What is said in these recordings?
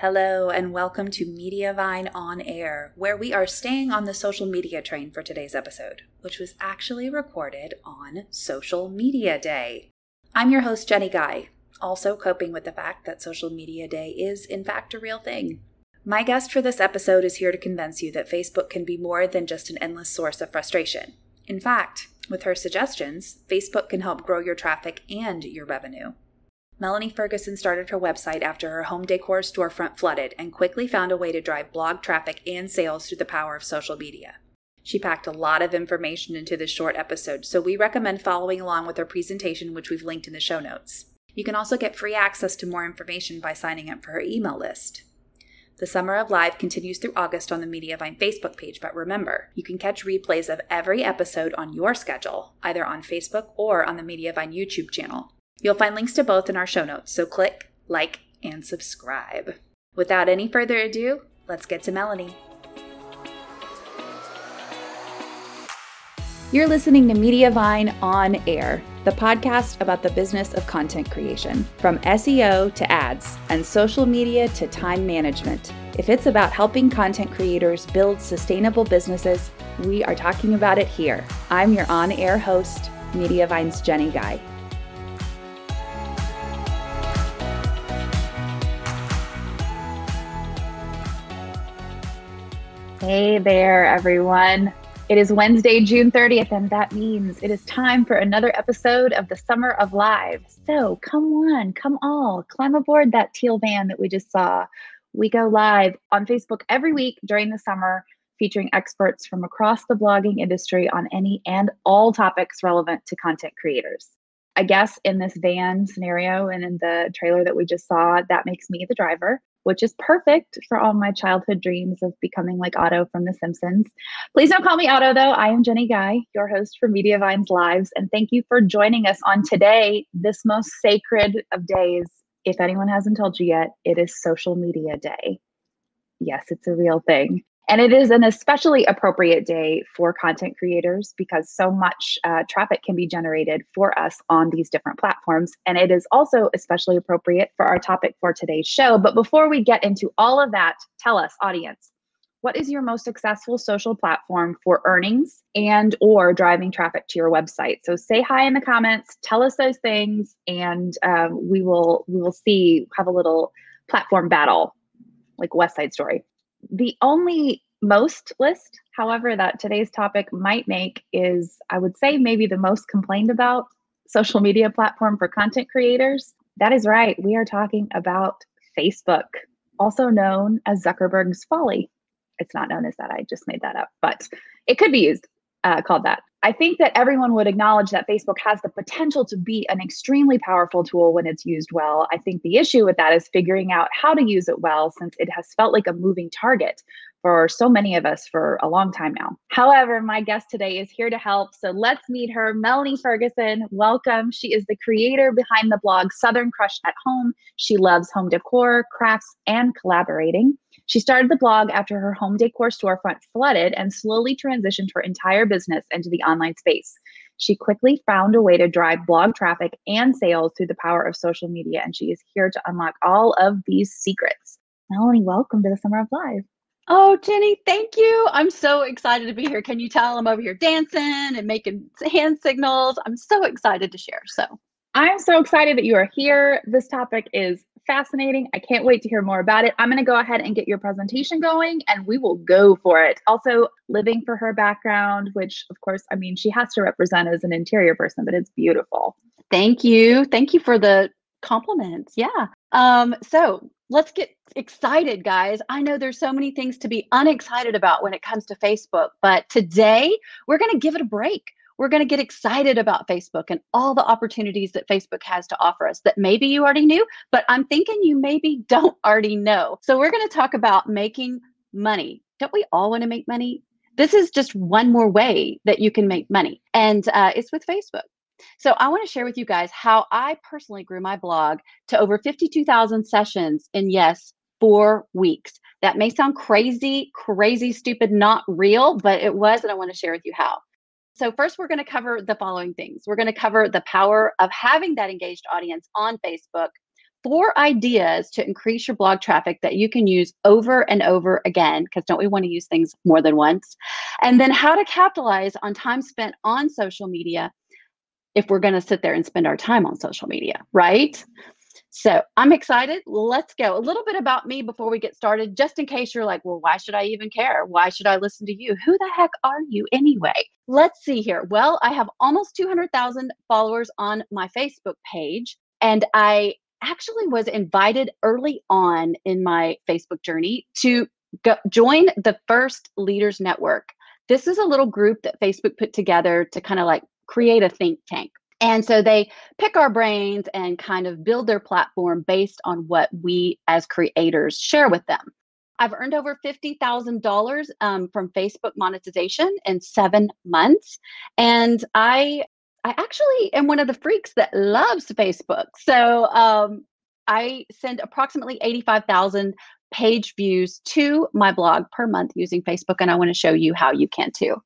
Hello, and welcome to Mediavine On Air, where we are staying on the social media train for today's episode, which was actually recorded on Social Media Day. I'm your host, Jenny Guy, also coping with the fact that Social Media Day is, in fact, a real thing. My guest for this episode is here to convince you that Facebook can be more than just an endless source of frustration. In fact, with her suggestions, Facebook can help grow your traffic and your revenue. Melanie Ferguson started her website after her home decor storefront flooded and quickly found a way to drive blog traffic and sales through the power of social media. She packed a lot of information into this short episode, so we recommend following along with her presentation, which we've linked in the show notes. You can also get free access to more information by signing up for her email list. The Summer of Live continues through August on the Mediavine Facebook page, but remember, you can catch replays of every episode on your schedule, either on Facebook or on the Mediavine YouTube channel. You'll find links to both in our show notes, so click, like, and subscribe. Without any further ado, let's get to Melanie. You're listening to Mediavine On Air, the podcast about the business of content creation, from SEO to ads and social media to time management. If it's about helping content creators build sustainable businesses, we are talking about it here. I'm your on air host, Mediavine's Jenny Guy. Hey there, everyone. It is Wednesday, June 30th, and that means it is time for another episode of the Summer of Live. So come on, come all, climb aboard that teal van that we just saw. We go live on Facebook every week during the summer, featuring experts from across the blogging industry on any and all topics relevant to content creators. I guess in this van scenario and in the trailer that we just saw, that makes me the driver which is perfect for all my childhood dreams of becoming like Otto from The Simpsons. Please don't call me Otto, though. I am Jenny Guy, your host for Mediavine's Lives, and thank you for joining us on today, this most sacred of days. If anyone hasn't told you yet, it is Social Media Day. Yes, it's a real thing. And it is an especially appropriate day for content creators because so much uh, traffic can be generated for us on these different platforms. And it is also especially appropriate for our topic for today's show. But before we get into all of that, tell us, audience, what is your most successful social platform for earnings and or driving traffic to your website so say hi in the comments tell us those things and um, we will we will see have a little platform battle like west side story the only most list, however, that today's topic might make is, I would say, maybe the most complained about social media platform for content creators. That is right. We are talking about Facebook, also known as Zuckerberg's Folly. It's not known as that. I just made that up, but it could be used uh, called that. I think that everyone would acknowledge that Facebook has the potential to be an extremely powerful tool when it's used well. I think the issue with that is figuring out how to use it well since it has felt like a moving target for so many of us for a long time now. However, my guest today is here to help. So let's meet her, Melanie Ferguson. Welcome. She is the creator behind the blog Southern Crush at Home. She loves home decor, crafts, and collaborating. She started the blog after her home decor storefront flooded and slowly transitioned her entire business into the online space. She quickly found a way to drive blog traffic and sales through the power of social media, and she is here to unlock all of these secrets. Melanie, welcome to the Summer of Live. Oh, Jenny, thank you. I'm so excited to be here. Can you tell I'm over here dancing and making hand signals? I'm so excited to share. So, I'm so excited that you are here. This topic is fascinating. I can't wait to hear more about it. I'm going to go ahead and get your presentation going and we will go for it. Also, living for her background, which, of course, I mean, she has to represent as an interior person, but it's beautiful. Thank you. Thank you for the compliments. Yeah. Um, so let's get excited, guys. I know there's so many things to be unexcited about when it comes to Facebook, but today we're going to give it a break we're going to get excited about Facebook and all the opportunities that Facebook has to offer us that maybe you already knew, but I'm thinking you maybe don't already know. So, we're going to talk about making money. Don't we all want to make money? This is just one more way that you can make money, and uh, it's with Facebook. So, I want to share with you guys how I personally grew my blog to over 52,000 sessions in yes, four weeks. That may sound crazy, crazy, stupid, not real, but it was, and I want to share with you how. So, first, we're going to cover the following things. We're going to cover the power of having that engaged audience on Facebook four ideas to increase your blog traffic that you can use over and over again, because don't we want to use things more than once? And then how to capitalize on time spent on social media if we're going to sit there and spend our time on social media, right? So I'm excited. Let's go. A little bit about me before we get started, just in case you're like, well, why should I even care? Why should I listen to you? Who the heck are you anyway? Let's see here. Well, I have almost 200,000 followers on my Facebook page, and I actually was invited early on in my Facebook journey to go, join the first Leaders Network. This is a little group that Facebook put together to kind of like create a think tank and so they pick our brains and kind of build their platform based on what we as creators share with them. I've earned over $50,000 um, from Facebook monetization in seven months. And I, I actually am one of the freaks that loves Facebook. So um, I send approximately 85,000 page views to my blog per month using Facebook. And I want to show you how you can too.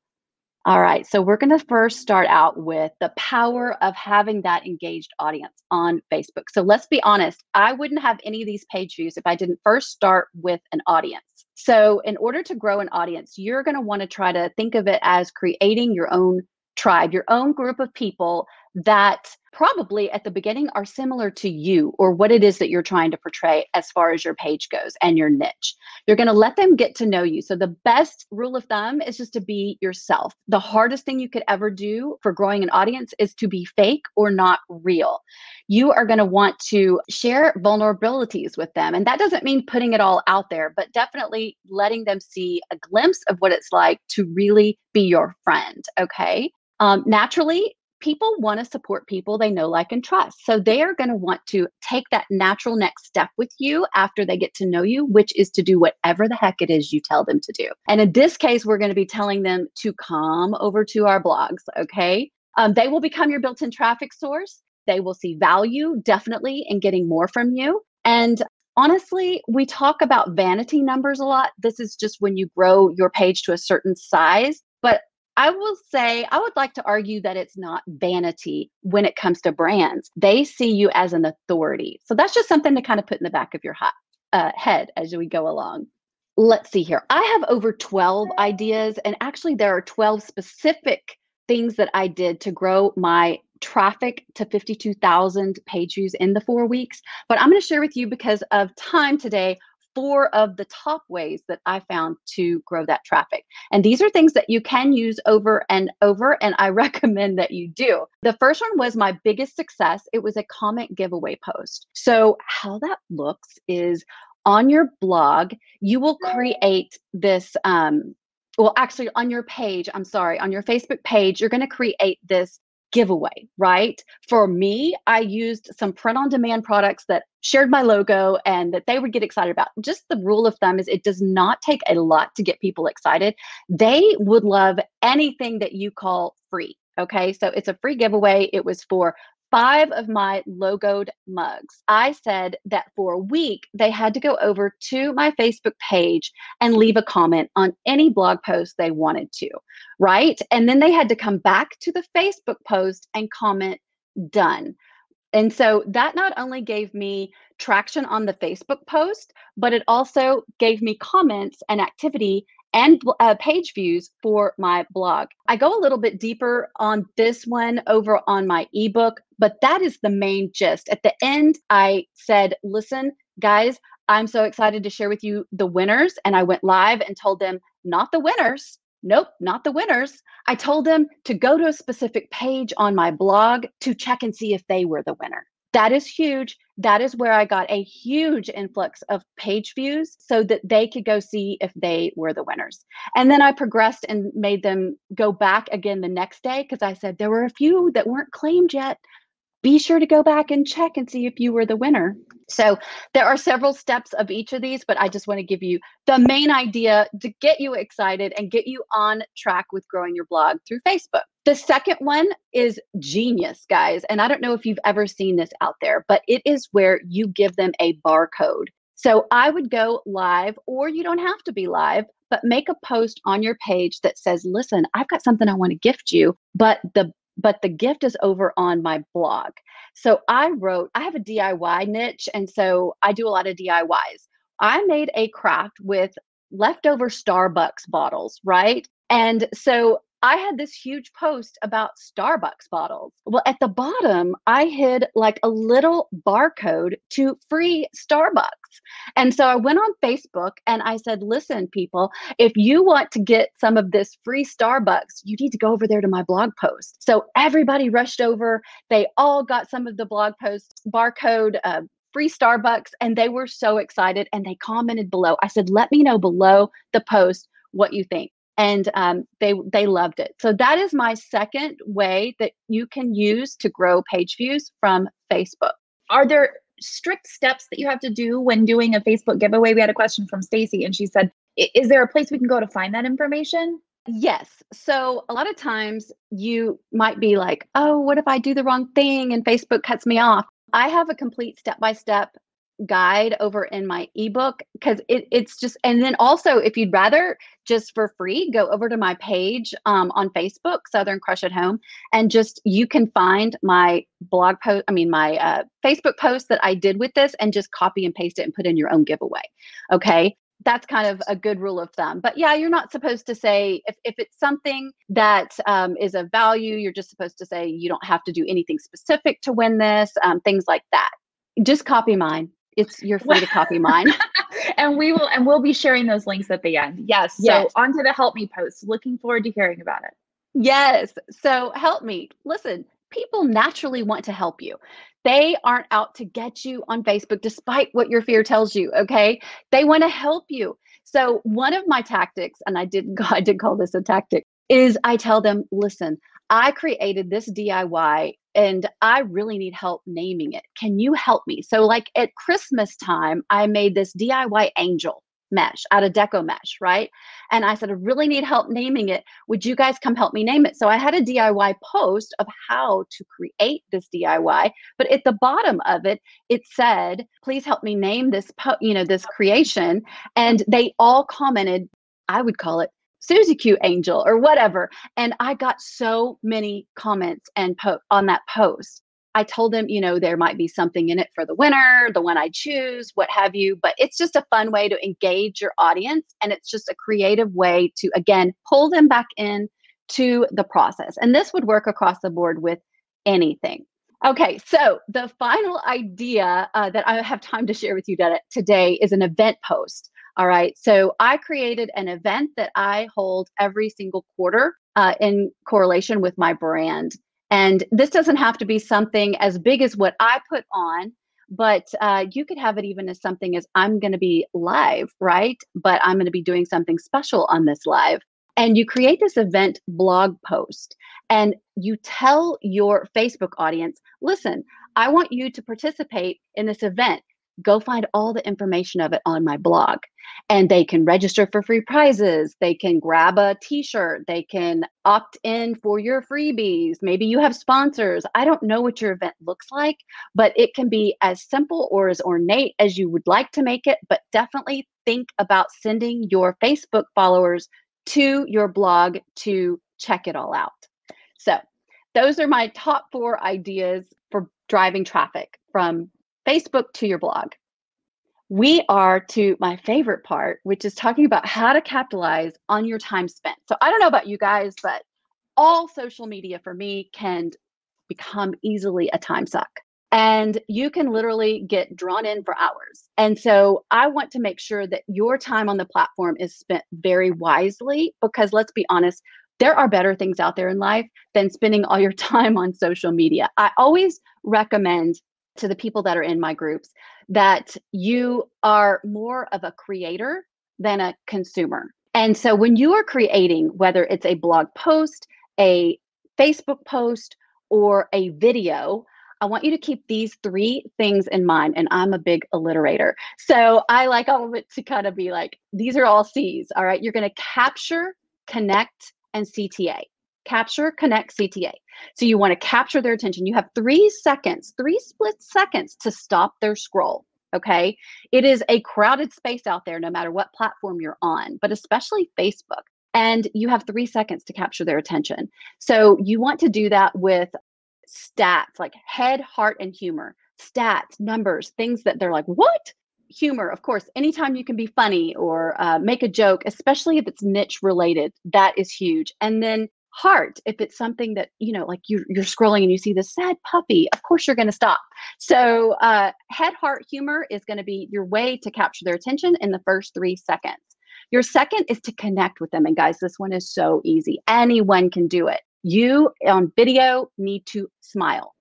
All right, so we're going to first start out with the power of having that engaged audience on Facebook. So let's be honest, I wouldn't have any of these page views if I didn't first start with an audience. So, in order to grow an audience, you're going to want to try to think of it as creating your own tribe, your own group of people that probably at the beginning are similar to you or what it is that you're trying to portray as far as your page goes and your niche. You're going to let them get to know you. So, the best rule of thumb is just to be yourself. The hardest thing you could ever do for growing an audience is to be fake or not real. You are going to want to share vulnerabilities with them. And that doesn't mean putting it all out there, but definitely letting them see a glimpse of what it's like to really be your friend. Okay. Um, naturally, people want to support people they know, like, and trust. So they are going to want to take that natural next step with you after they get to know you, which is to do whatever the heck it is you tell them to do. And in this case, we're going to be telling them to come over to our blogs. Okay. Um, they will become your built in traffic source. They will see value definitely in getting more from you. And honestly, we talk about vanity numbers a lot. This is just when you grow your page to a certain size. But I will say, I would like to argue that it's not vanity when it comes to brands. They see you as an authority. So that's just something to kind of put in the back of your hot, uh, head as we go along. Let's see here. I have over 12 ideas, and actually, there are 12 specific things that I did to grow my traffic to 52,000 page views in the four weeks. But I'm going to share with you because of time today four of the top ways that I found to grow that traffic. And these are things that you can use over and over, and I recommend that you do. The first one was my biggest success. It was a comment giveaway post. So, how that looks is on your blog, you will create this. Um, well, actually, on your page, I'm sorry, on your Facebook page, you're going to create this giveaway, right? For me, I used some print on demand products that shared my logo and that they would get excited about. Just the rule of thumb is it does not take a lot to get people excited. They would love anything that you call free. Okay, so it's a free giveaway. It was for five of my logoed mugs. I said that for a week, they had to go over to my Facebook page and leave a comment on any blog post they wanted to, right? And then they had to come back to the Facebook post and comment done. And so that not only gave me traction on the Facebook post, but it also gave me comments and activity and uh, page views for my blog. I go a little bit deeper on this one over on my ebook, but that is the main gist. At the end, I said, listen, guys, I'm so excited to share with you the winners. And I went live and told them, not the winners. Nope, not the winners. I told them to go to a specific page on my blog to check and see if they were the winner. That is huge. That is where I got a huge influx of page views so that they could go see if they were the winners. And then I progressed and made them go back again the next day because I said there were a few that weren't claimed yet be sure to go back and check and see if you were the winner. So there are several steps of each of these, but I just want to give you the main idea to get you excited and get you on track with growing your blog through Facebook. The second one is genius, guys. And I don't know if you've ever seen this out there, but it is where you give them a barcode. So I would go live, or you don't have to be live, but make a post on your page that says, listen, I've got something I want to gift you, but the but the gift is over on my blog. So I wrote, I have a DIY niche, and so I do a lot of DIYs. I made a craft with leftover Starbucks bottles, right? And so I had this huge post about Starbucks bottles. Well, at the bottom, I hid like a little barcode to free Starbucks. And so I went on Facebook and I said, listen, people, if you want to get some of this free Starbucks, you need to go over there to my blog post. So everybody rushed over. They all got some of the blog post barcode. Uh, free Starbucks, and they were so excited and they commented below. I said, Let me know below the post what you think and um, they they loved it. So that is my second way that you can use to grow page views from Facebook. Are there strict steps that you have to do when doing a Facebook giveaway? We had a question from Stacy, and she said, "Is there a place we can go to find that information?" Yes. So a lot of times you might be like, "Oh, what if I do the wrong thing and Facebook cuts me off?" I have a complete step by step guide over in my ebook because it, it's just and then also if you'd rather just for free go over to my page um, on facebook southern crush at home and just you can find my blog post i mean my uh, facebook post that i did with this and just copy and paste it and put in your own giveaway okay? That's kind of a good rule of thumb. But yeah you're not supposed to say if, if it's something that um, is of value you're just supposed to say you don't have to do anything specific to win this um, things like that. Just copy mine it's you're free to copy mine. and we will and we'll be sharing those links at the end. Yes. yes. So onto the help me post. Looking forward to hearing about it. Yes. So help me. Listen, people naturally want to help you. They aren't out to get you on Facebook despite what your fear tells you, okay? They want to help you. So one of my tactics and I did I did call this a tactic is I tell them, "Listen, I created this DIY and I really need help naming it. Can you help me? So, like at Christmas time, I made this DIY angel mesh out of deco mesh, right? And I said, I really need help naming it. Would you guys come help me name it? So I had a DIY post of how to create this DIY, but at the bottom of it, it said, please help me name this, po- you know, this creation. And they all commented, I would call it Susie Q Angel or whatever. And I got so many comments and po- on that post. I told them, you know, there might be something in it for the winner, the one I choose, what have you. But it's just a fun way to engage your audience. And it's just a creative way to, again, pull them back in to the process. And this would work across the board with anything. Okay, so the final idea uh, that I have time to share with you today is an event post. All right. So I created an event that I hold every single quarter uh, in correlation with my brand. And this doesn't have to be something as big as what I put on, but uh, you could have it even as something as I'm going to be live, right? But I'm going to be doing something special on this live. And you create this event blog post and you tell your Facebook audience listen, I want you to participate in this event go find all the information of it on my blog. And they can register for free prizes. They can grab a t shirt. They can opt in for your freebies. Maybe you have sponsors. I don't know what your event looks like, but it can be as simple or as ornate as you would like to make it. But definitely think about sending your Facebook followers to your blog to check it all out. So, those are my top four ideas for driving traffic from Facebook to your blog. We are to my favorite part, which is talking about how to capitalize on your time spent. So I don't know about you guys, but all social media for me can become easily a time suck. And you can literally get drawn in for hours. And so I want to make sure that your time on the platform is spent very wisely because let's be honest, there are better things out there in life than spending all your time on social media. I always recommend to the people that are in my groups that you are more of a creator than a consumer. And so when you are creating, whether it's a blog post, a Facebook post, or a video, I want you to keep these three things in mind. And I'm a big alliterator. So I like all of it to kind of be like, these are all C's. All right. You're going to capture, connect, and CTA. Capture, connect, CTA. So you want to capture their attention. You have three seconds, three split seconds to stop their scroll. Okay. It is a crowded space out there, no matter what platform you're on, but especially Facebook. and you have three seconds to capture their attention. So you want to do that with stats like head, heart, and humor. Stats, numbers, things that they're like, what? Humor, of course, anytime you can be funny or uh, make a joke, especially if it's niche related, that is huge. And then heart if it's something that you know like you're, you're scrolling and you see this sad puppy of course you're going to stop. So uh, head heart humor is going to be your way to capture their attention in the first three seconds. Your second is to connect with them and guys this one is so easy. Anyone can do it. You on video need to smile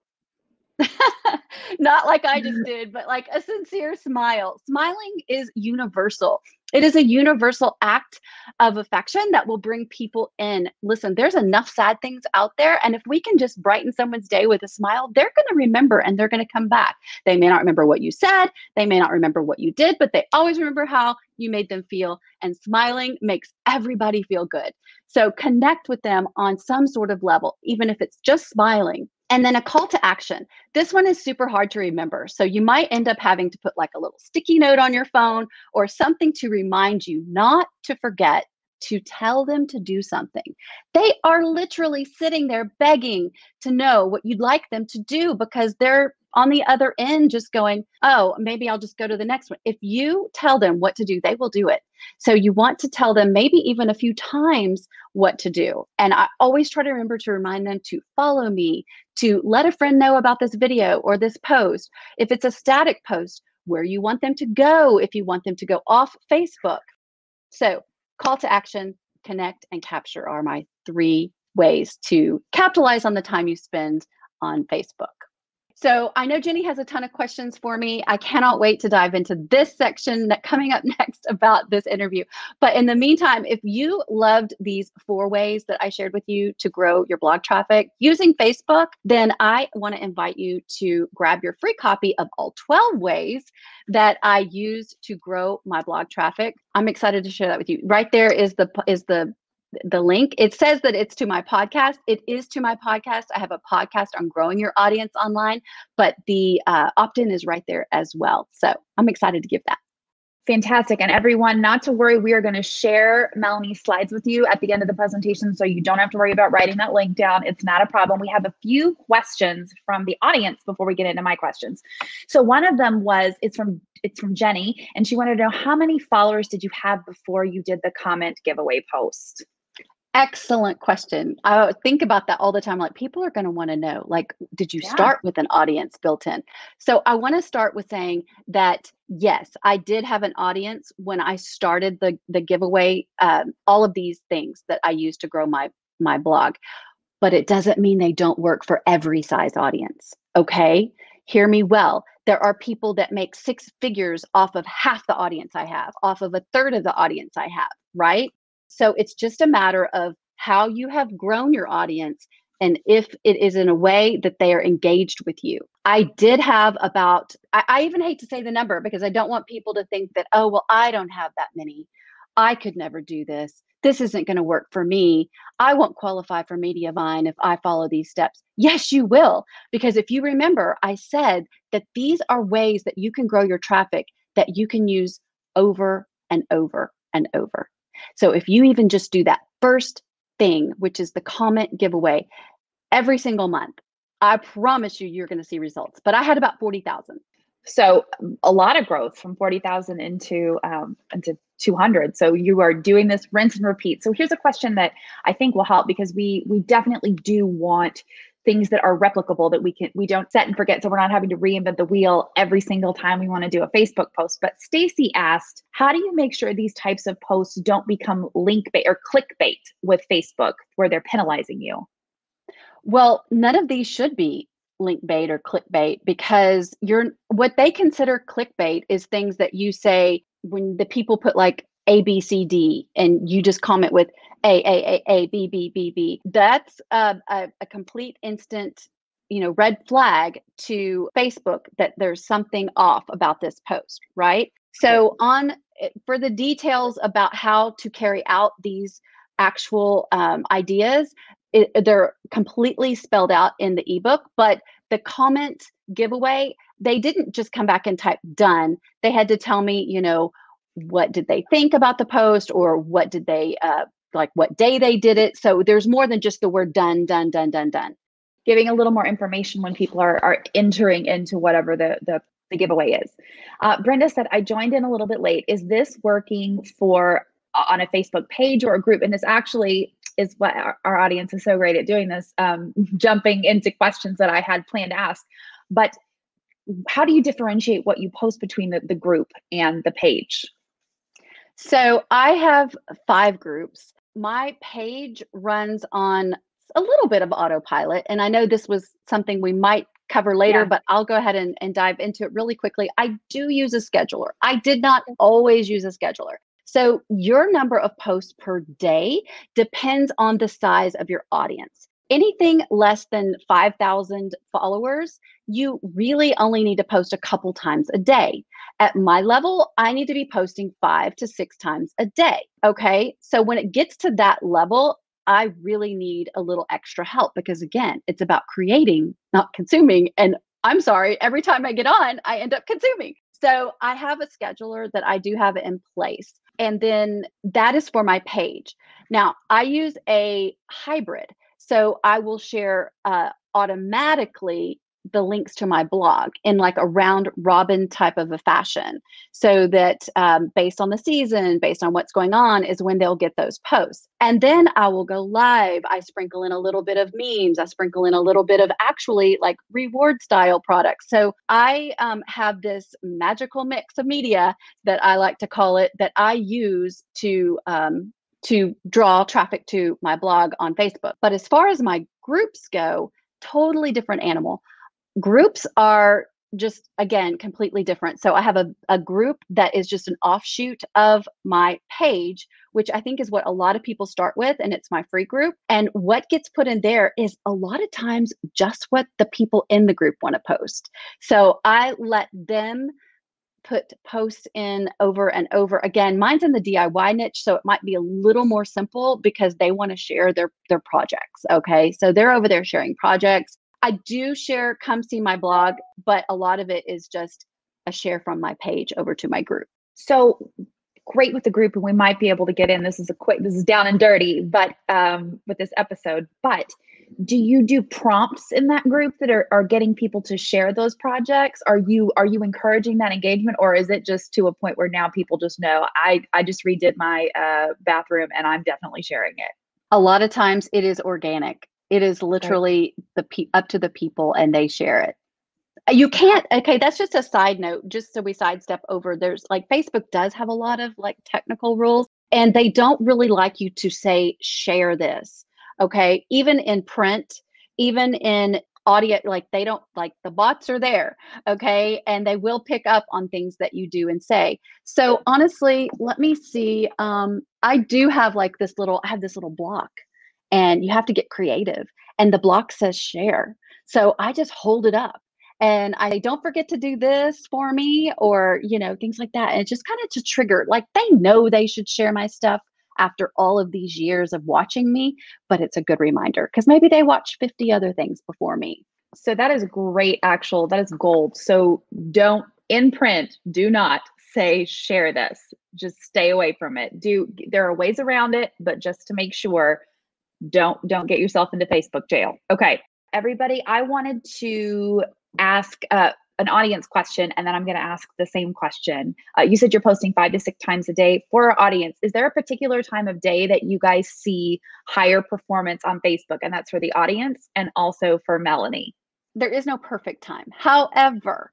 not like I just did, but like a sincere smile. Smiling is universal. It is a universal act of affection that will bring people in. Listen, there's enough sad things out there. And if we can just brighten someone's day with a smile, they're going to remember and they're going to come back. They may not remember what you said, they may not remember what you did, but they always remember how you made them feel. And smiling makes everybody feel good. So connect with them on some sort of level, even if it's just smiling and then a call to action. This one is super hard to remember. So you might end up having to put like a little sticky note on your phone or something to remind you not to forget to tell them to do something. They are literally sitting there begging to know what you'd like them to do because they're on the other end just going, oh, maybe I'll just go to the next one. If you tell them what to do, they will do it. So you want to tell them maybe even a few times what to do. And I always try to remember to remind them to follow me, to let a friend know about this video or this post. If it's a static post, where you want them to go if you want them to go off Facebook. So, call to action, connect, and capture are my three ways to capitalize on the time you spend on Facebook. So I know Jenny has a ton of questions for me. I cannot wait to dive into this section that coming up next about this interview. But in the meantime, if you loved these four ways that I shared with you to grow your blog traffic using Facebook, then I want to invite you to grab your free copy of all 12 ways that I use to grow my blog traffic. I'm excited to share that with you. Right there is the is the the link. It says that it's to my podcast. It is to my podcast. I have a podcast on growing your audience online, but the uh, opt in is right there as well. So I'm excited to give that. Fantastic. And everyone, not to worry, we are going to share Melanie's slides with you at the end of the presentation. So you don't have to worry about writing that link down. It's not a problem. We have a few questions from the audience before we get into my questions. So one of them was, it's from it's from Jenny, and she wanted to know how many followers did you have before you did the comment giveaway post? Excellent question. I think about that all the time. Like, people are going to want to know, like, did you yeah. start with an audience built in? So, I want to start with saying that yes, I did have an audience when I started the the giveaway. Um, all of these things that I use to grow my my blog, but it doesn't mean they don't work for every size audience. Okay, hear me well. There are people that make six figures off of half the audience I have, off of a third of the audience I have. Right? So it's just a matter of how you have grown your audience and if it is in a way that they are engaged with you. I did have about, I, I, even hate to say the number because I don't want people to think that, oh, well, I don't have that many. I could never do this. This isn't going to work for me. I won't qualify for Mediavine if I follow these steps. Yes, you will. Because if you remember, I said that these are ways that you can grow your traffic that you can use over and over and over. So if you even just do that first thing, which is the comment giveaway every single month, I promise you, you're going to see results. But I had about 40,000. So a lot of growth from 40,000 into um, into 200. So you are doing this rinse and repeat. So here's a question that I think will help because we we definitely do want things that are replicable that we can we don't set and forget. So we're not having to reinvent the wheel every single time we want to do a facebook post. But stacy asked how do you make sure these types of posts don't become link bait or clickbait with facebook where they're penalizing you? Well none of these should be link bait or clickbait because you're what they consider clickbait is things that you say when the people put like a, B, C, D, and you just comment with A, A, A, A, B, B, B, B. That's a, a, a complete instant, you know, red flag to Facebook that there's something off about this post, right? So on eh, for the details about how to carry out these actual um, ideas, it, they're completely spelled out in the ebook, but the comment giveaway, they didn't just come back and type done. They had to tell me, you know, what did they think about the post or what did they uh, like what day they did it. So there's more than just the word done, done, done, done, done. Giving a little more information when people are, are entering into whatever the, the, the giveaway is. Uh, Brenda said, I joined in a little bit late. Is this working for on a Facebook page or a group? And this actually is what our, our audience is so great at doing this, um, jumping into questions that I had planned to ask. But how do you differentiate what you post between the, the group and the page? So I have five groups. My page runs on a little bit of autopilot. And I know this was something we might cover later, yeah. but I'll go ahead and, and dive into it really quickly. I do use a scheduler. I did not always use a scheduler. So your number of posts per day depends on the size of your audience anything less than 5,000 followers, you really only need to post a couple times a day. At my level, I need to be posting five to six times a day. Okay. So when it gets to that level, I really need a little extra help because, again, it's about creating, not consuming. And I'm sorry, every time I get on, I end up consuming. So I have a scheduler that I do have in place. And then that is for my page. Now, I use a hybrid. So I will share uh, automatically the links to my blog in like a round robin type of a fashion so that um, based on the season based on what's going on is when they'll get those posts. And then i will go live. I sprinkle in a little bit of memes. I sprinkle in a little bit of actually like rewardStyle products. So i um, have this magical mix of media that i like to call it that i use to um, to draw traffic to my blog on Facebook. But as far as my groups go, totally different animal. Groups are just again completely different. So I have a, a group that is just an offshoot of my page, which I think is what a lot of people start with, and it's my free group. And what gets put in there is a lot of times just what the people in the group want to post. So I let them put posts in over and over. Again mine's in the diy niche so it might be a little more simple because they want to share their their projects okay? So they're over there sharing projects. I do share come see my blog but a lot of it is just a share from my page over to my group. So great with the group and we might be able to get in. This is a quick this is down and dirty but um with this episode but do you do prompts in that group that are, are getting people to share those projects? Are you are you encouraging that engagement or is it just to a point where now people just know i i just redid my uh, bathroom and i'm definitely sharing it? A lot of times it is organic. It is literally the pe- up to the people and they share it. You can't okay that's just a side note just so we sidestep over. There's like facebook does have a lot of like technical rules and they don't really like you to say share this okay? Even in print even in audio like they don't like the bots are there okay? And they will pick up on things that you do and say. So honestly let me see um i do have like this little i have this little block and you have to get creative and the block says share. So i just hold it up and I don't forget to do this for me or you know things like that and it's just kind of to trigger like they know they should share my stuff after all of these years of watching me, but it's a good reminder because maybe they watched 50 other things before me. So that is great, actual, that is gold. So don't in print, do not say share this. Just stay away from it. Do there are ways around it, but just to make sure, don't don't get yourself into Facebook jail. Okay, everybody, I wanted to ask uh, an audience question and then I'm going to ask the same question. Uh, you said you're posting five to six times a day for our audience. Is there a particular time of day that you guys see higher performance on Facebook? And that's for the audience and also for Melanie. There is no perfect time. However,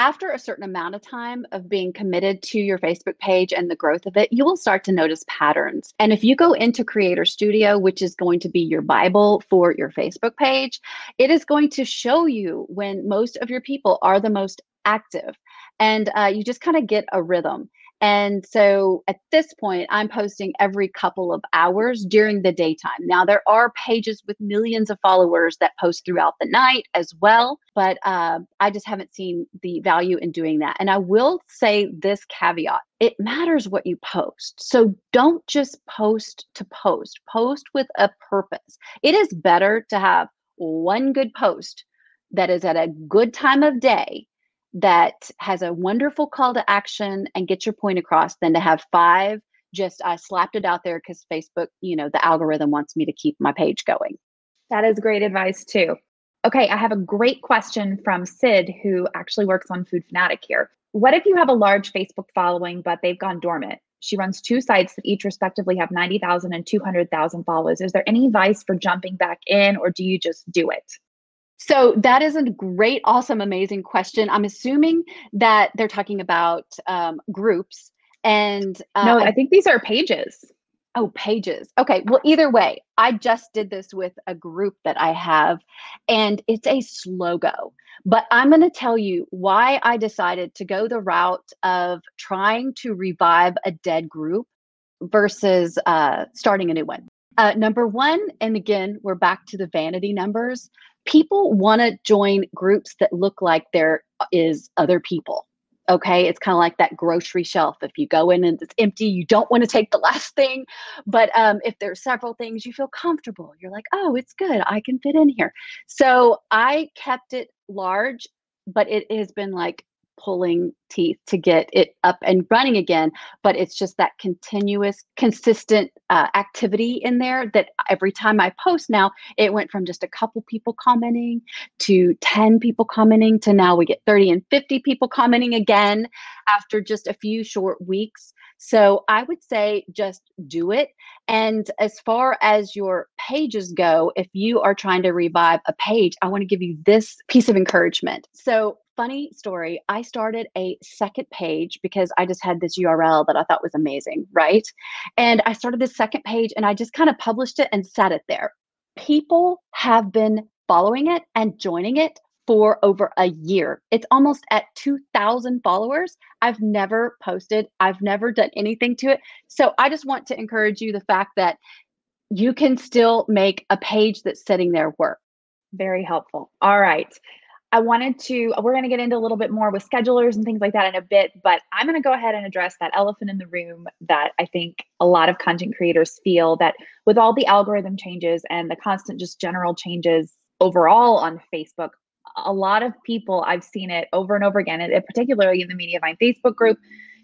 after a certain amount of time of being committed to your Facebook page and the growth of it, you will start to notice patterns. And if you go into Creator Studio, which is going to be your Bible for your Facebook page, it is going to show you when most of your people are the most active. And uh, you just kind of get a rhythm. And so at this point, I'm posting every couple of hours during the daytime. Now, there are pages with millions of followers that post throughout the night as well, but uh, I just haven't seen the value in doing that. And I will say this caveat it matters what you post. So don't just post to post, post with a purpose. It is better to have one good post that is at a good time of day that has a wonderful call to action and get your point across than to have five Just I slapped it out there because Facebook, you know, the algorithm wants me to keep my page going. That is great advice too. Okay, I have a great question from Sid, who actually works on Food Fanatic here. What if you have a large Facebook following, but they've gone dormant? She runs two sites that each respectively have 90,000 and 200,000 followers. Is there any advice for jumping back in, or do you just do it? So that is a great, awesome, amazing question. I'm assuming that they're talking about um, groups. And uh, no, I think these are pages. Oh, pages. Okay. Well, either way, I just did this with a group that I have, and it's a slow go. But I'm going to tell you why I decided to go the route of trying to revive a dead group versus uh, starting a new one. Uh, number one, and again, we're back to the vanity numbers. People want to join groups that look like there is other people. Okay, it's kind of like that grocery shelf. If you go in and it's empty, you don't want to take the last thing. But um, if there's several things, you feel comfortable. You're like, oh, it's good. I can fit in here. So I kept it large, but it has been like pulling teeth to get it up and running again but it's just that continuous consistent uh, activity in there that every time i post now it went from just a couple people commenting to 10 people commenting to now we get 30 and 50 people commenting again after just a few short weeks so I would say just do it. And as far as your pages go, if you are trying to revive a page, I want to give you this piece of encouragement. So funny story. I started a second page because I just had this URL that I thought was amazing, right? And I started this second page and I just kind of published it and sat it there. People have been following it and joining it for over a year. It's almost at 2,000 followers. I've never posted, I've never done anything to it. So I just want to encourage you the fact that you can still make a page that's sitting there work. Very helpful. All right. I wanted to, we're going to get into a little bit more with schedulers and things like that in a bit, but I'm going to go ahead and address that elephant in the room that I think a lot of content creators feel that with all the algorithm changes and the constant just general changes overall on Facebook, a lot of people I've seen it over and over again, and particularly in the Mediavine Facebook group.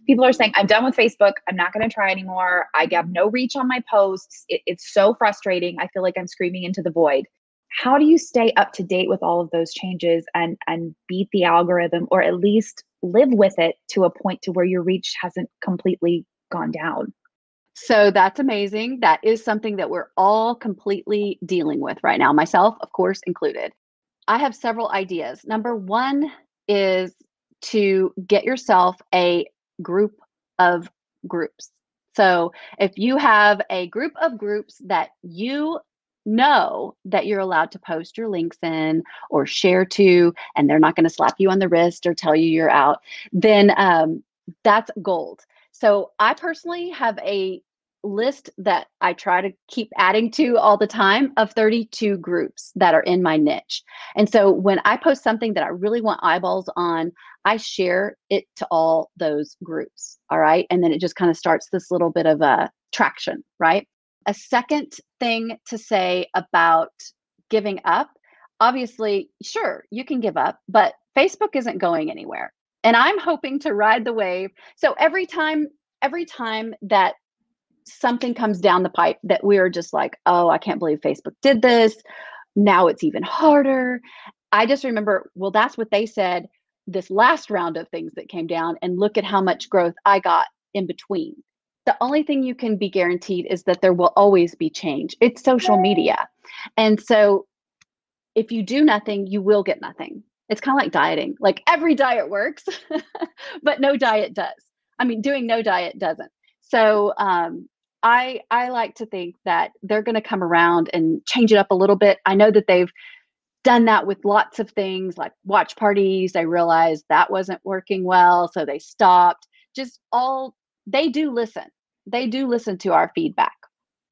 People are saying, I'm done with Facebook. I'm not going to try anymore. I have no reach on my posts. It, it's so frustrating. I feel like I'm screaming into the void how do you stay up to date with all of those changes and and beat the algorithm or at least live with it to a point to where your reach hasn't completely gone down? So that's amazing. That is something that we're all completely dealing with right now myself of course included. I have several ideas. Number one is to get yourself a group of groups. So if you have a group of groups that you know that you're allowed to post your links in or share to, and they're not going to slap you on the wrist or tell you you're out, then um, that's gold. So I personally have a list that I try to keep adding to all the time of 32 groups that are in my niche. And so when I post something that I really want eyeballs on, I share it to all those groups. All right. And then it just kind of starts this little bit of a traction, right? A second thing to say about giving up obviously, sure, you can give up, but Facebook isn't going anywhere. And I'm hoping to ride the wave. So every time, every time that something comes down the pipe that we're just like, oh, I can't believe Facebook did this. Now it's even harder. I just remember, well, that's what they said this last round of things that came down. And look at how much growth I got in between the only thing you can be guaranteed is that there will always be change. It's social media. And so if you do nothing, you will get nothing. It's kind of like dieting. Like every diet works, but no diet does. I mean, doing no diet doesn't. So um, I I like to think that they're going to come around and change it up a little bit. I know that they've done that with lots of things like watch parties. They realized that wasn't working well, so they stopped. Just all they do listen they do listen to our feedback.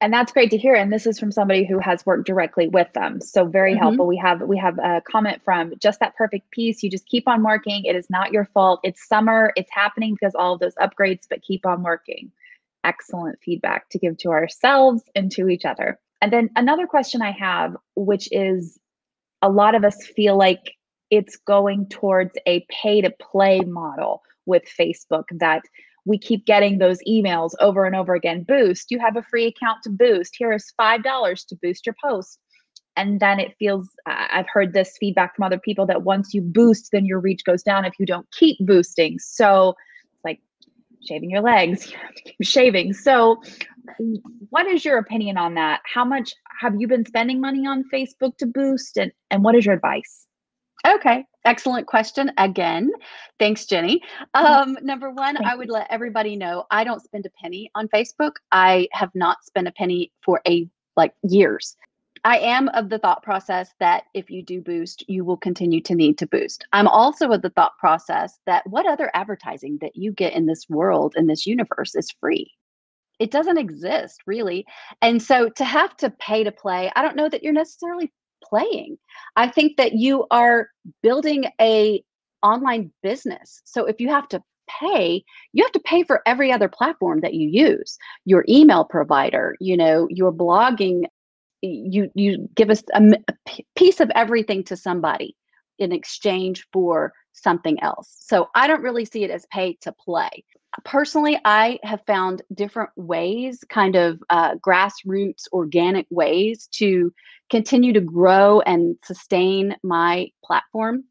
And that's great to hear and this is from somebody who has worked directly with them. So very mm-hmm. helpful. We have we have a comment from just that perfect piece you just keep on working. It is not your fault. It's summer it's happening because all of those upgrades but keep on working. Excellent feedback to give to ourselves and to each other. And then another question i have which is a lot of us feel like it's going towards a pay to play model with facebook that we keep getting those emails over and over again. Boost, you have a free account to boost. Here is $5 to boost your post. And then it feels, I've heard this feedback from other people that once you boost, then your reach goes down if you don't keep boosting. So it's like shaving your legs, you have to keep shaving. So, what is your opinion on that? How much have you been spending money on Facebook to boost? And, and what is your advice? Okay, excellent question again. Thanks, Jenny. Um, number one, Thank I would let everybody know I don't spend a penny on Facebook. I have not spent a penny for a like years. I am of the thought process that if you do boost, you will continue to need to boost. I'm also of the thought process that what other advertising that you get in this world, in this universe, is free. It doesn't exist really. And so to have to pay to play, I don't know that you're necessarily playing. I think that you are building a online business. So if you have to pay, you have to pay for every other platform that you use. Your email provider, you know, your blogging, you you give us a, a piece of everything to somebody in exchange for something else. So I don't really see it as pay to play. Personally, I have found different ways, kind of uh, grassroots, organic ways to continue to grow and sustain my platform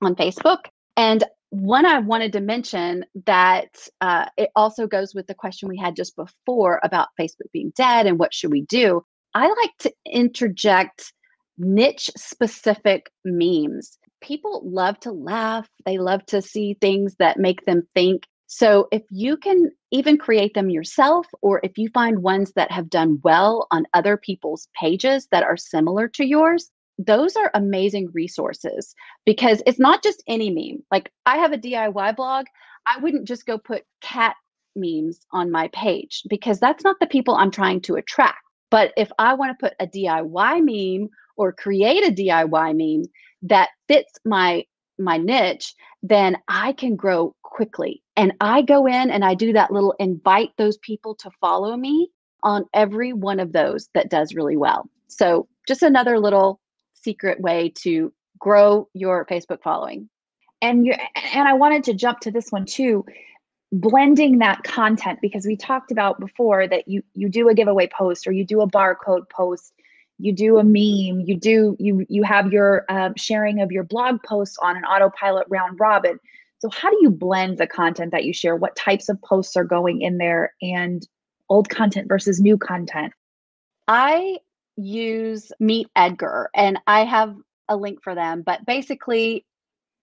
on Facebook. And one I wanted to mention that uh, it also goes with the question we had just before about Facebook being dead and what should we do. I like to interject niche specific memes. People love to laugh, they love to see things that make them think. So if you can even create them yourself, or if you find ones that have done well on other people's pages that are similar to yours, those are amazing resources because it's not just any meme. Like I have a DIY blog, I wouldn't just go put cat memes on my page because that's not the people I'm trying to attract. But if I want to put a DIY meme or create a DIY meme that fits my my niche, then I can grow quickly. And I go in and I do that little invite those people to follow me on every one of those that does really well. So, just another little secret way to grow your Facebook following. And you and I wanted to jump to this one too blending that content because we talked about before that you you do a giveaway post or you do a barcode post you do a meme you do you you have your uh, sharing of your blog posts on an autopilot round robin so how do you blend the content that you share? What types of posts are going in there and old content versus new content? I use meet edgar and i have a link for them but basically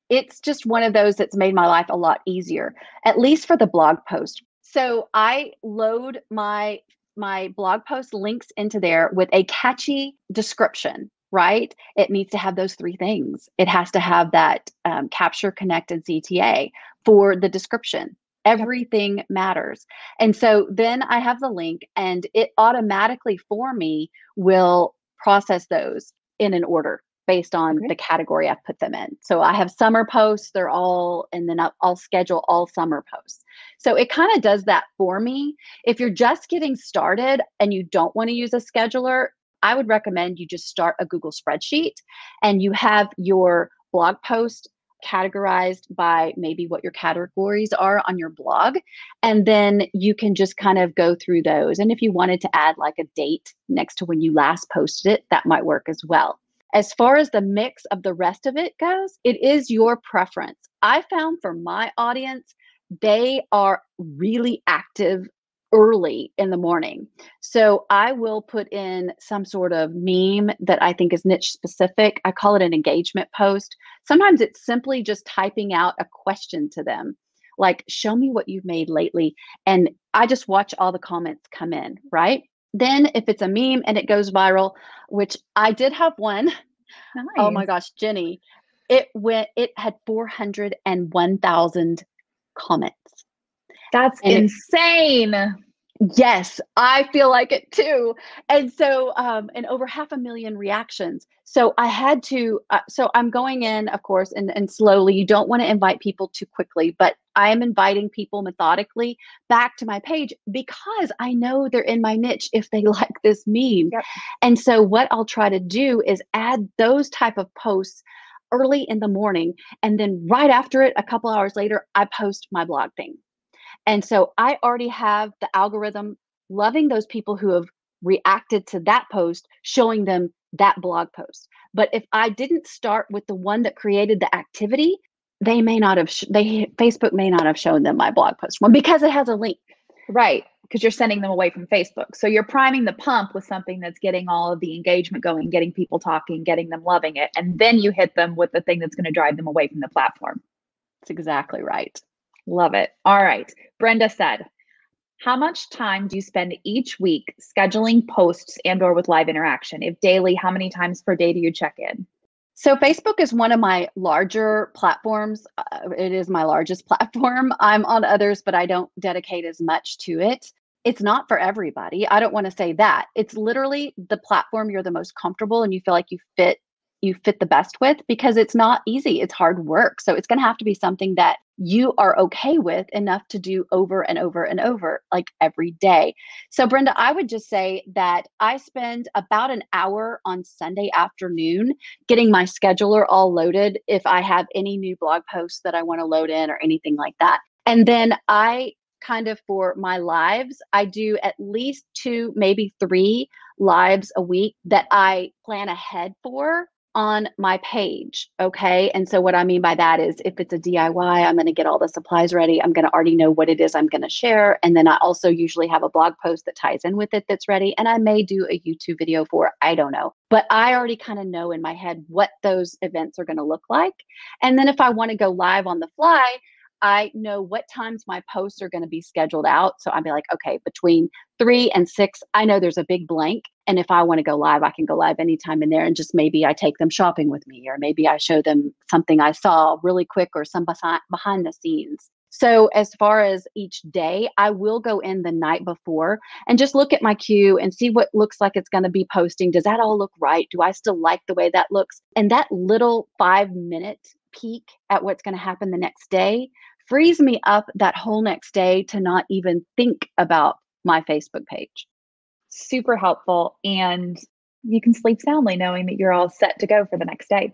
it's just one of those that's made my life a lot easier at least for the blog post. So i load my my blog post links into there with a catchy description right it needs to have those three things it has to have that um, capture connect and cta for the description everything matters and so then i have the link and it automatically for me will process those in an order based on the category I've put them in. So I have summer posts, they're all, and then I'll, I'll schedule all summer posts. So it kind of does that for me. If you're just getting started and you don't want to use a scheduler, I would recommend you just start a Google spreadsheet and you have your blog post categorized by maybe what your categories are on your blog. And then you can just kind of go through those. And if you wanted to add like a date next to when you last posted it, that might work as well. As far as the mix of the rest of it goes, it is your preference. I found for my audience, they are really active early in the morning. So I will put in some sort of meme that I think is niche specific. I call it an engagement post. Sometimes it's simply just typing out a question to them, like, show me what you've made lately. And I just watch all the comments come in, right? Then, if it's a meme and it goes viral, which I did have one. Nice. Oh my gosh, Jenny, it went. It had four hundred and one thousand comments. That's and insane. It, Yes, I feel like it too. And so, um, and over half a million reactions. So I had to, uh, so I'm going in, of course, and, and slowly. You don't want to invite people too quickly, but I am inviting people methodically back to my page because I know they're in my niche if they like this meme. Yep. And so, what I'll try to do is add those type of posts early in the morning. And then right after it, a couple hours later, I post my blog thing And so I already have the algorithm loving those people who have reacted to that post, showing them that blog post. But if I didn't start with the one that created the activity, they may not have sh- they Facebook may not have shown them my blog post one because it has a link. Right, because you're sending them away from Facebook. So you're priming the pump with something that's getting all of the engagement going, getting people talking, getting them loving it, and then you hit them with the thing that's going to drive them away from the platform. That's exactly right. Love it. All right. Brenda said, how much time do you spend each week scheduling posts and or with live interaction? If daily, how many times per day do you check in? So Facebook is one of my larger platforms. Uh, it is my largest platform. I'm on others, but I don't dedicate as much to it. It's not for everybody. I don't want to say that. It's literally the platform you're the most comfortable and you feel like you fit you fit the best with because it's not easy. It's hard work. So it's going to have to be something that you are okay with enough to do over and over and over, like every day. So, Brenda, I would just say that I spend about an hour on Sunday afternoon getting my scheduler all loaded if I have any new blog posts that I want to load in or anything like that. And then I kind of for my lives, I do at least two, maybe three lives a week that I plan ahead for on my page. Okay. And so, what I mean by that is if it's a DIY, I'm going to get all the supplies ready. I'm going to already know what it is I'm going to share. And then I also usually have a blog post that ties in with it that's ready. And I may do a YouTube video for. I don't know. But I already kind of know in my head what those events are going to look like. And then if I want to go live on the fly, I know what times my posts are going to be scheduled out. So I'd be like, okay, between three and six, I know there's a big blank. And if I want to go live, I can go live anytime in there. And just maybe I take them shopping with me, or maybe I show them something I saw really quick or some behind the scenes. So, as far as each day, I will go in the night before and just look at my queue and see what looks like it's going to be posting. Does that all look right? Do I still like the way that looks? And that little five minute peek at what's going to happen the next day frees me up that whole next day to not even think about my Facebook page. Super helpful. And you can sleep soundly knowing that you're all set to go for the next day.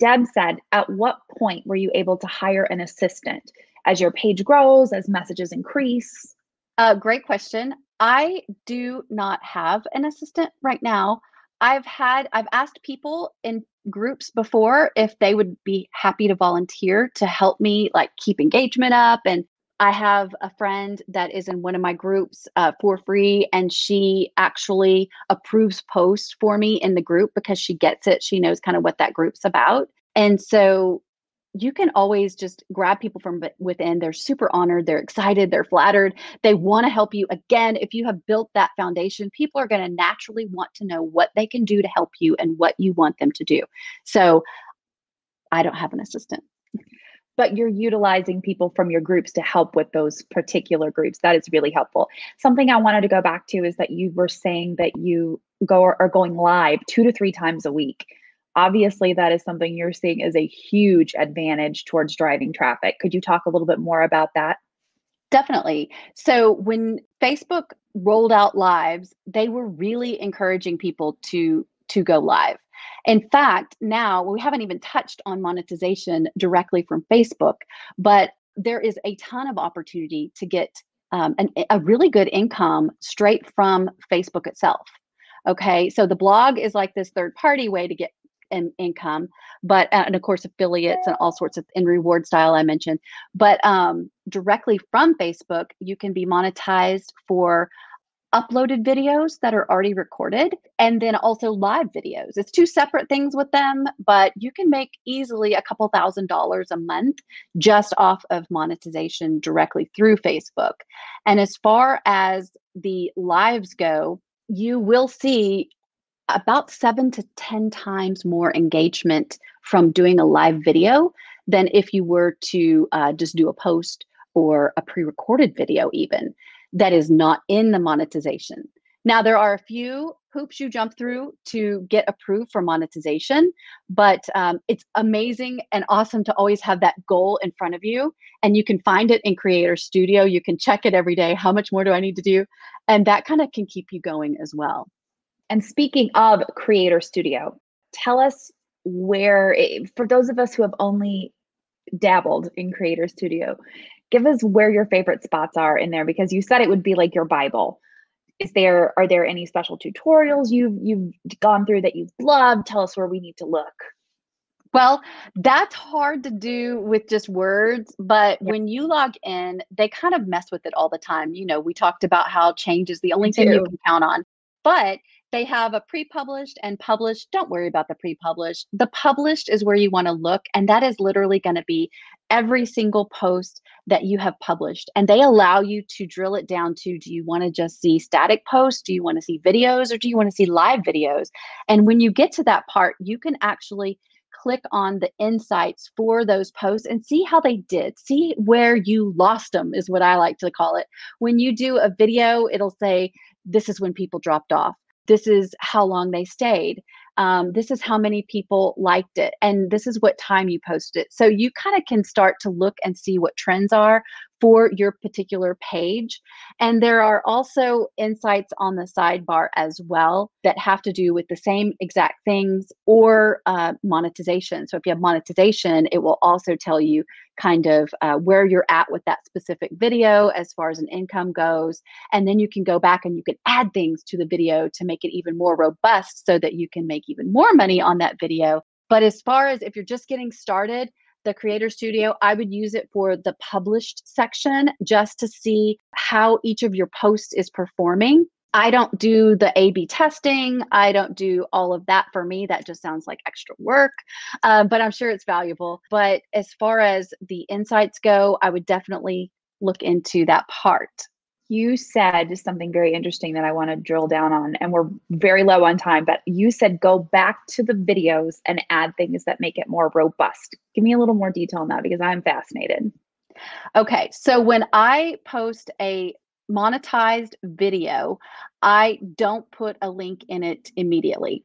Deb said, At what point were you able to hire an assistant as your page grows, as messages increase? Uh, great question. I do not have an assistant right now. I've had, I've asked people in groups before if they would be happy to volunteer to help me like keep engagement up and I have a friend that is in one of my groups uh, for free, and she actually approves posts for me in the group because she gets it. She knows kind of what that group's about. And so you can always just grab people from within. They're super honored, they're excited, they're flattered, they want to help you. Again, if you have built that foundation, people are going to naturally want to know what they can do to help you and what you want them to do. So I don't have an assistant. But you're utilizing people from your groups to help with those particular groups. That is really helpful. Something I wanted to go back to is that you were saying that you go are going live two to three times a week obviously that is something you're seeing as a huge advantage towards driving traffic. Could you talk a little bit more about that? Definitely. So when facebook rolled out lives they were really encouraging people to to go live. In fact now we haven't even touched on monetization directly from facebook but there is a ton of opportunity to get um, an, a really good income straight from facebook itself. Okay? So the blog is like this third party way to get in, income, but uh, and of course affiliates and all sorts of in rewardStyle I mentioned. But um, directly from Facebook, you can be monetized for uploaded videos that are already recorded and then also live videos. It's two separate things with them, but you can make easily a couple thousand dollars a month just off of monetization directly through Facebook. And as far as the lives go, you will see about seven to 10 times more engagement from doing a live video than if you were to uh, just do a post or a pre recorded video, even that is not in the monetization. Now, there are a few hoops you jump through to get approved for monetization, but um, it's amazing and awesome to always have that goal in front of you. And you can find it in Creator Studio. You can check it every day. How much more do I need to do? And that kind of can keep you going as well. And speaking of Creator Studio, tell us where, eh, for those of us who have only dabbled in Creator Studio, give us where your favorite spots are in there because you said it would be like your Bible. Is there are there any special tutorials you've you've gone through that you've loved? Tell us where we need to look. Well, that's hard to do with just words, but when you log in, they kind of mess with it all the time. You know, we talked about how change is the only thing you can count on. But they have a pre-published and published. Don't worry about the pre-published. The published is where you want to look and that is literally going to be every single post that you have published and they allow you to drill it down to do you want to just see static posts do you want to see videos or do you want to see live videos and when you get to that part you can actually click on the insights for those posts and see how they did. See where you lost them, is what I like to call it. When you do a video, it'll say, This is when people dropped off. This is how long they stayed. Um, this is how many people liked it and this is what time you posted it. So you kind of can start to look and see what trends are for your particular page and there are also insights on the sidebar as well that have to do with the same exact things or uh, monetization so if you have monetization it will also tell you kind of uh, where you're at with that specific video as far as an income goes. And then you can go back and you can add things to the video to make it even more robust so that you can make even more money on that video. But as far as if you're just getting started, the Creator Studio, I would use it for the published section just to see how each of your posts is performing. I don't do the A B testing. I don't do all of that for me. That just sounds like extra work, uh, but I'm sure it's valuable. But as far as the insights go, I would definitely look into that part. You said something very interesting that I want to drill down on, and we're very low on time, but you said go back to the videos and add things that make it more robust. Give me a little more detail on that because I'm fascinated. Okay, so when I post a monetized video, I don't put a link in it immediately.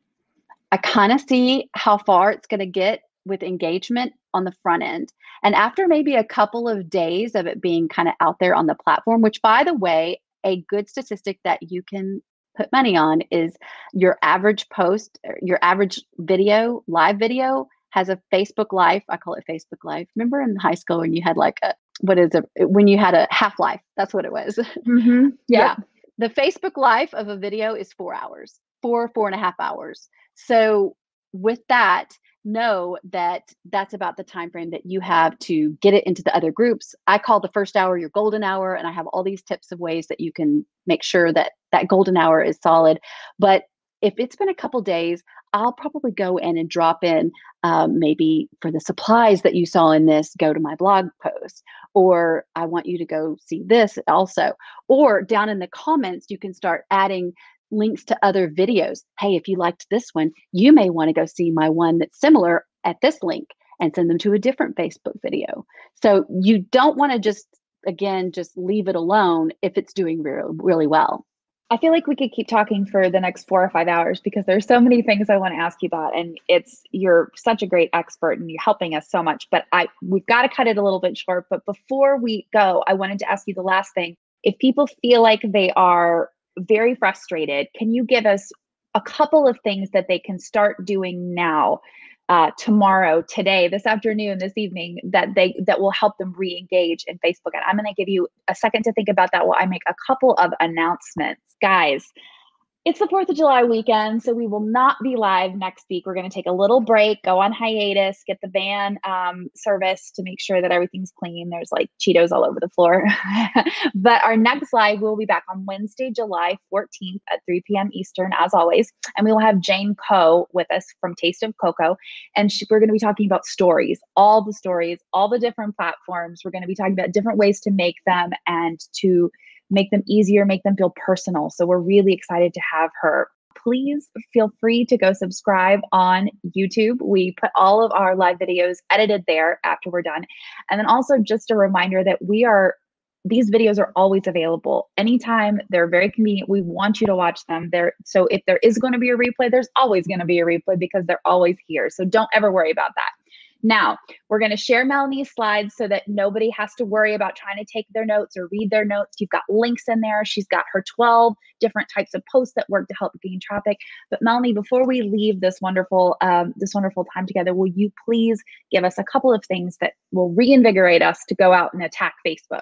I kind of see how far it's going to get with engagement on the front end. And after maybe a couple of days of it being kind of out there on the platform, which by the way, a good statistic that you can put money on is your average post, your average video, live video has a Facebook Live. I call it Facebook Live. Remember in high school when you had like a what is it when you had a half life? That's what it was. Mm-hmm. Yeah. The Facebook life of a video is four hours, four, four and a half hours. So with that, know that that's about the time frame that you have to get it into the other groups. I call the first hour your golden hour, and I have all these tips of ways that you can make sure that that golden hour is solid. But if it's been a couple days, I'll probably go in and drop in um, maybe for the supplies that you saw in this, go to my blog post, or I want you to go see this also. Or down in the comments, you can start adding links to other videos. Hey, if you liked this one, you may want to go see my one that's similar at this link and send them to a different Facebook video. So you don't want to just, again, just leave it alone if it's doing really, really well. I feel like we could keep talking for the next four or five hours because there's so many things I want to ask you about. And it's you're such a great expert and you're helping us so much. But I we've got to cut it a little bit short. But before we go, I wanted to ask you the last thing. If people feel like they are very frustrated, can you give us a couple of things that they can start doing now uh, tomorrow, today, this afternoon, this evening that they that will help them re-engage in Facebook. And I'm going to give you a second to think about that while I make a couple of announcements, guys it's the 4th of July weekend, so we will not be live next week. We're going to take a little break, go on hiatus, get the van um, service to make sure that everything's clean. There's like Cheetos all over the floor. but our next live will be back on Wednesday, July 14th at 3 p.m. Eastern, as always. And we will have Jane Ko with us from Taste of Koko. And she, we're going to be talking about stories, all the stories, all the different platforms. We're going to be talking about different ways to make them and to make them easier, make them feel personal. So we're really excited to have her. Please feel free to go subscribe on YouTube. We put all of our live videos edited there after we're done. And then also just a reminder that we are these videos are always available anytime they're very convenient we want you to watch them there so if there is going to be a replay there's always going to be a replay because they're always here so don't ever worry about that Now, we're going to share Melanie's slides so that nobody has to worry about trying to take their notes or read their notes. You've got links in there. She's got her 12 different types of posts that work to help gain traffic. But Melanie, before we leave this wonderful um, this wonderful time together, will you please give us a couple of things that will reinvigorate us to go out and attack Facebook?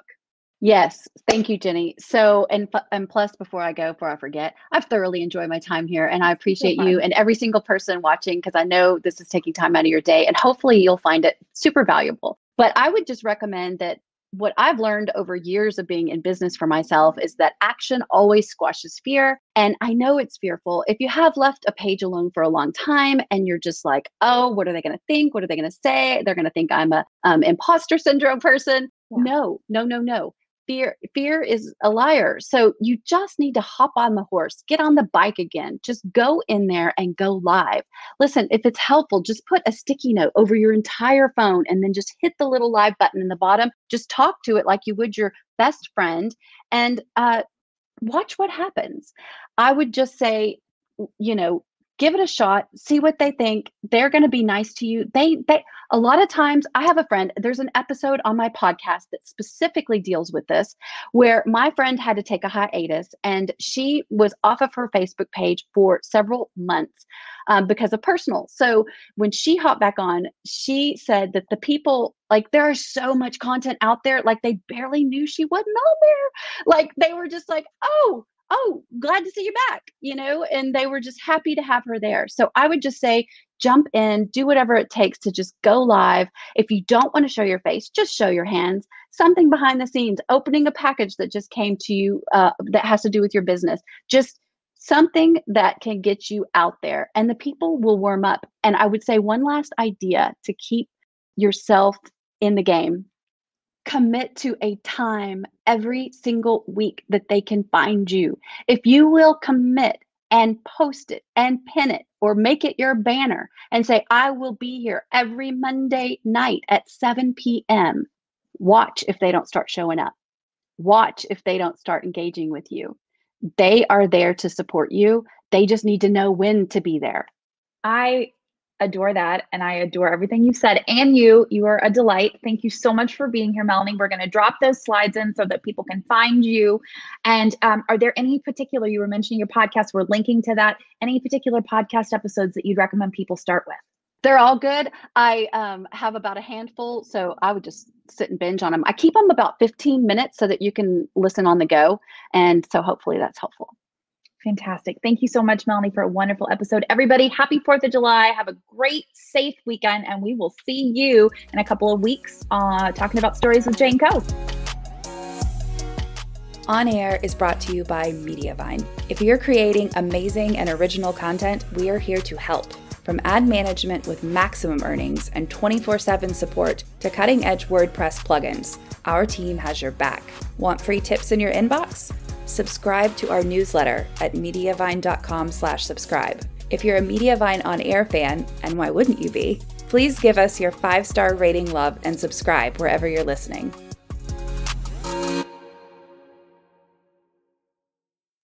Yes, thank you, Jenny. So, and and plus, before I go, before I forget, I've thoroughly enjoyed my time here, and I appreciate you and every single person watching because I know this is taking time out of your day, and hopefully you'll find it super valuable. But I would just recommend that what I've learned over years of being in business for myself is that action always squashes fear. And I know it's fearful. If you have left a page alone for a long time and you're just like, oh, what are they going to think? What are they going to say? They're going to think I'm a um, imposter syndrome person. Yeah. No, no, no, no fear fear is a liar. So you just need to hop on the horse get on the bike again just go in there and go live. Listen if it's helpful just put a sticky note over your entire phone and then just hit the little live button in the bottom. Just talk to it like you would your best friend and uh, watch what happens. I would just say you know give it a shot see what they think. They're going to be nice to you. They they a lot of times i have a friend there's an episode on my podcast that specifically deals with this where my friend had to take a hiatus and she was off of her facebook page for several months um, because of personal. So when she hopped back on she said that the people like there is so much content out there like they barely knew she wasn't on there. Like they were just like oh oh, glad to see you back, you know, and they were just happy to have her there. So I would just say, jump in, do whatever it takes to just go live. If you don't want to show your face, just show your hands, something behind the scenes, opening a package that just came to you uh, that has to do with your business. Just something that can get you out there and the people will warm up. And I would say one last idea to keep yourself in the game commit to a time every single week that they can find you. If you will commit and post it and pin it or make it your banner and say, I will be here every Monday night at 7 p.m., watch if they don't start showing up. Watch if they don't start engaging with you. They are there to support you. They just need to know when to be there. I adore that and I adore everything you've said. And you, you are a delight. Thank you so much for being here, Melanie. We're going to drop those slides in so that people can find you. And um, are there any particular, you were mentioning your podcast, we're linking to that, any particular podcast episodes that you'd recommend people start with? They're all good. I um, have about a handful, so I would just sit and binge on them. I keep them about 15 minutes so that you can listen on the go. And so hopefully that's helpful. Fantastic. Thank you so much, Melanie, for a wonderful episode. Everybody, happy 4th of July. Have a great, safe weekend, and we will see you in a couple of weeks uh, talking about stories with Jane Ko. On Air is brought to you by Mediavine. If you're creating amazing and original content, we are here to help. From ad management with maximum earnings and 24 7 support to cutting edge WordPress plugins, our team has your back. Want free tips in your inbox? Subscribe to our newsletter at mediavine.com/subscribe. If you're a Mediavine on air fan, and why wouldn't you be? Please give us your five-star rating, love, and subscribe wherever you're listening.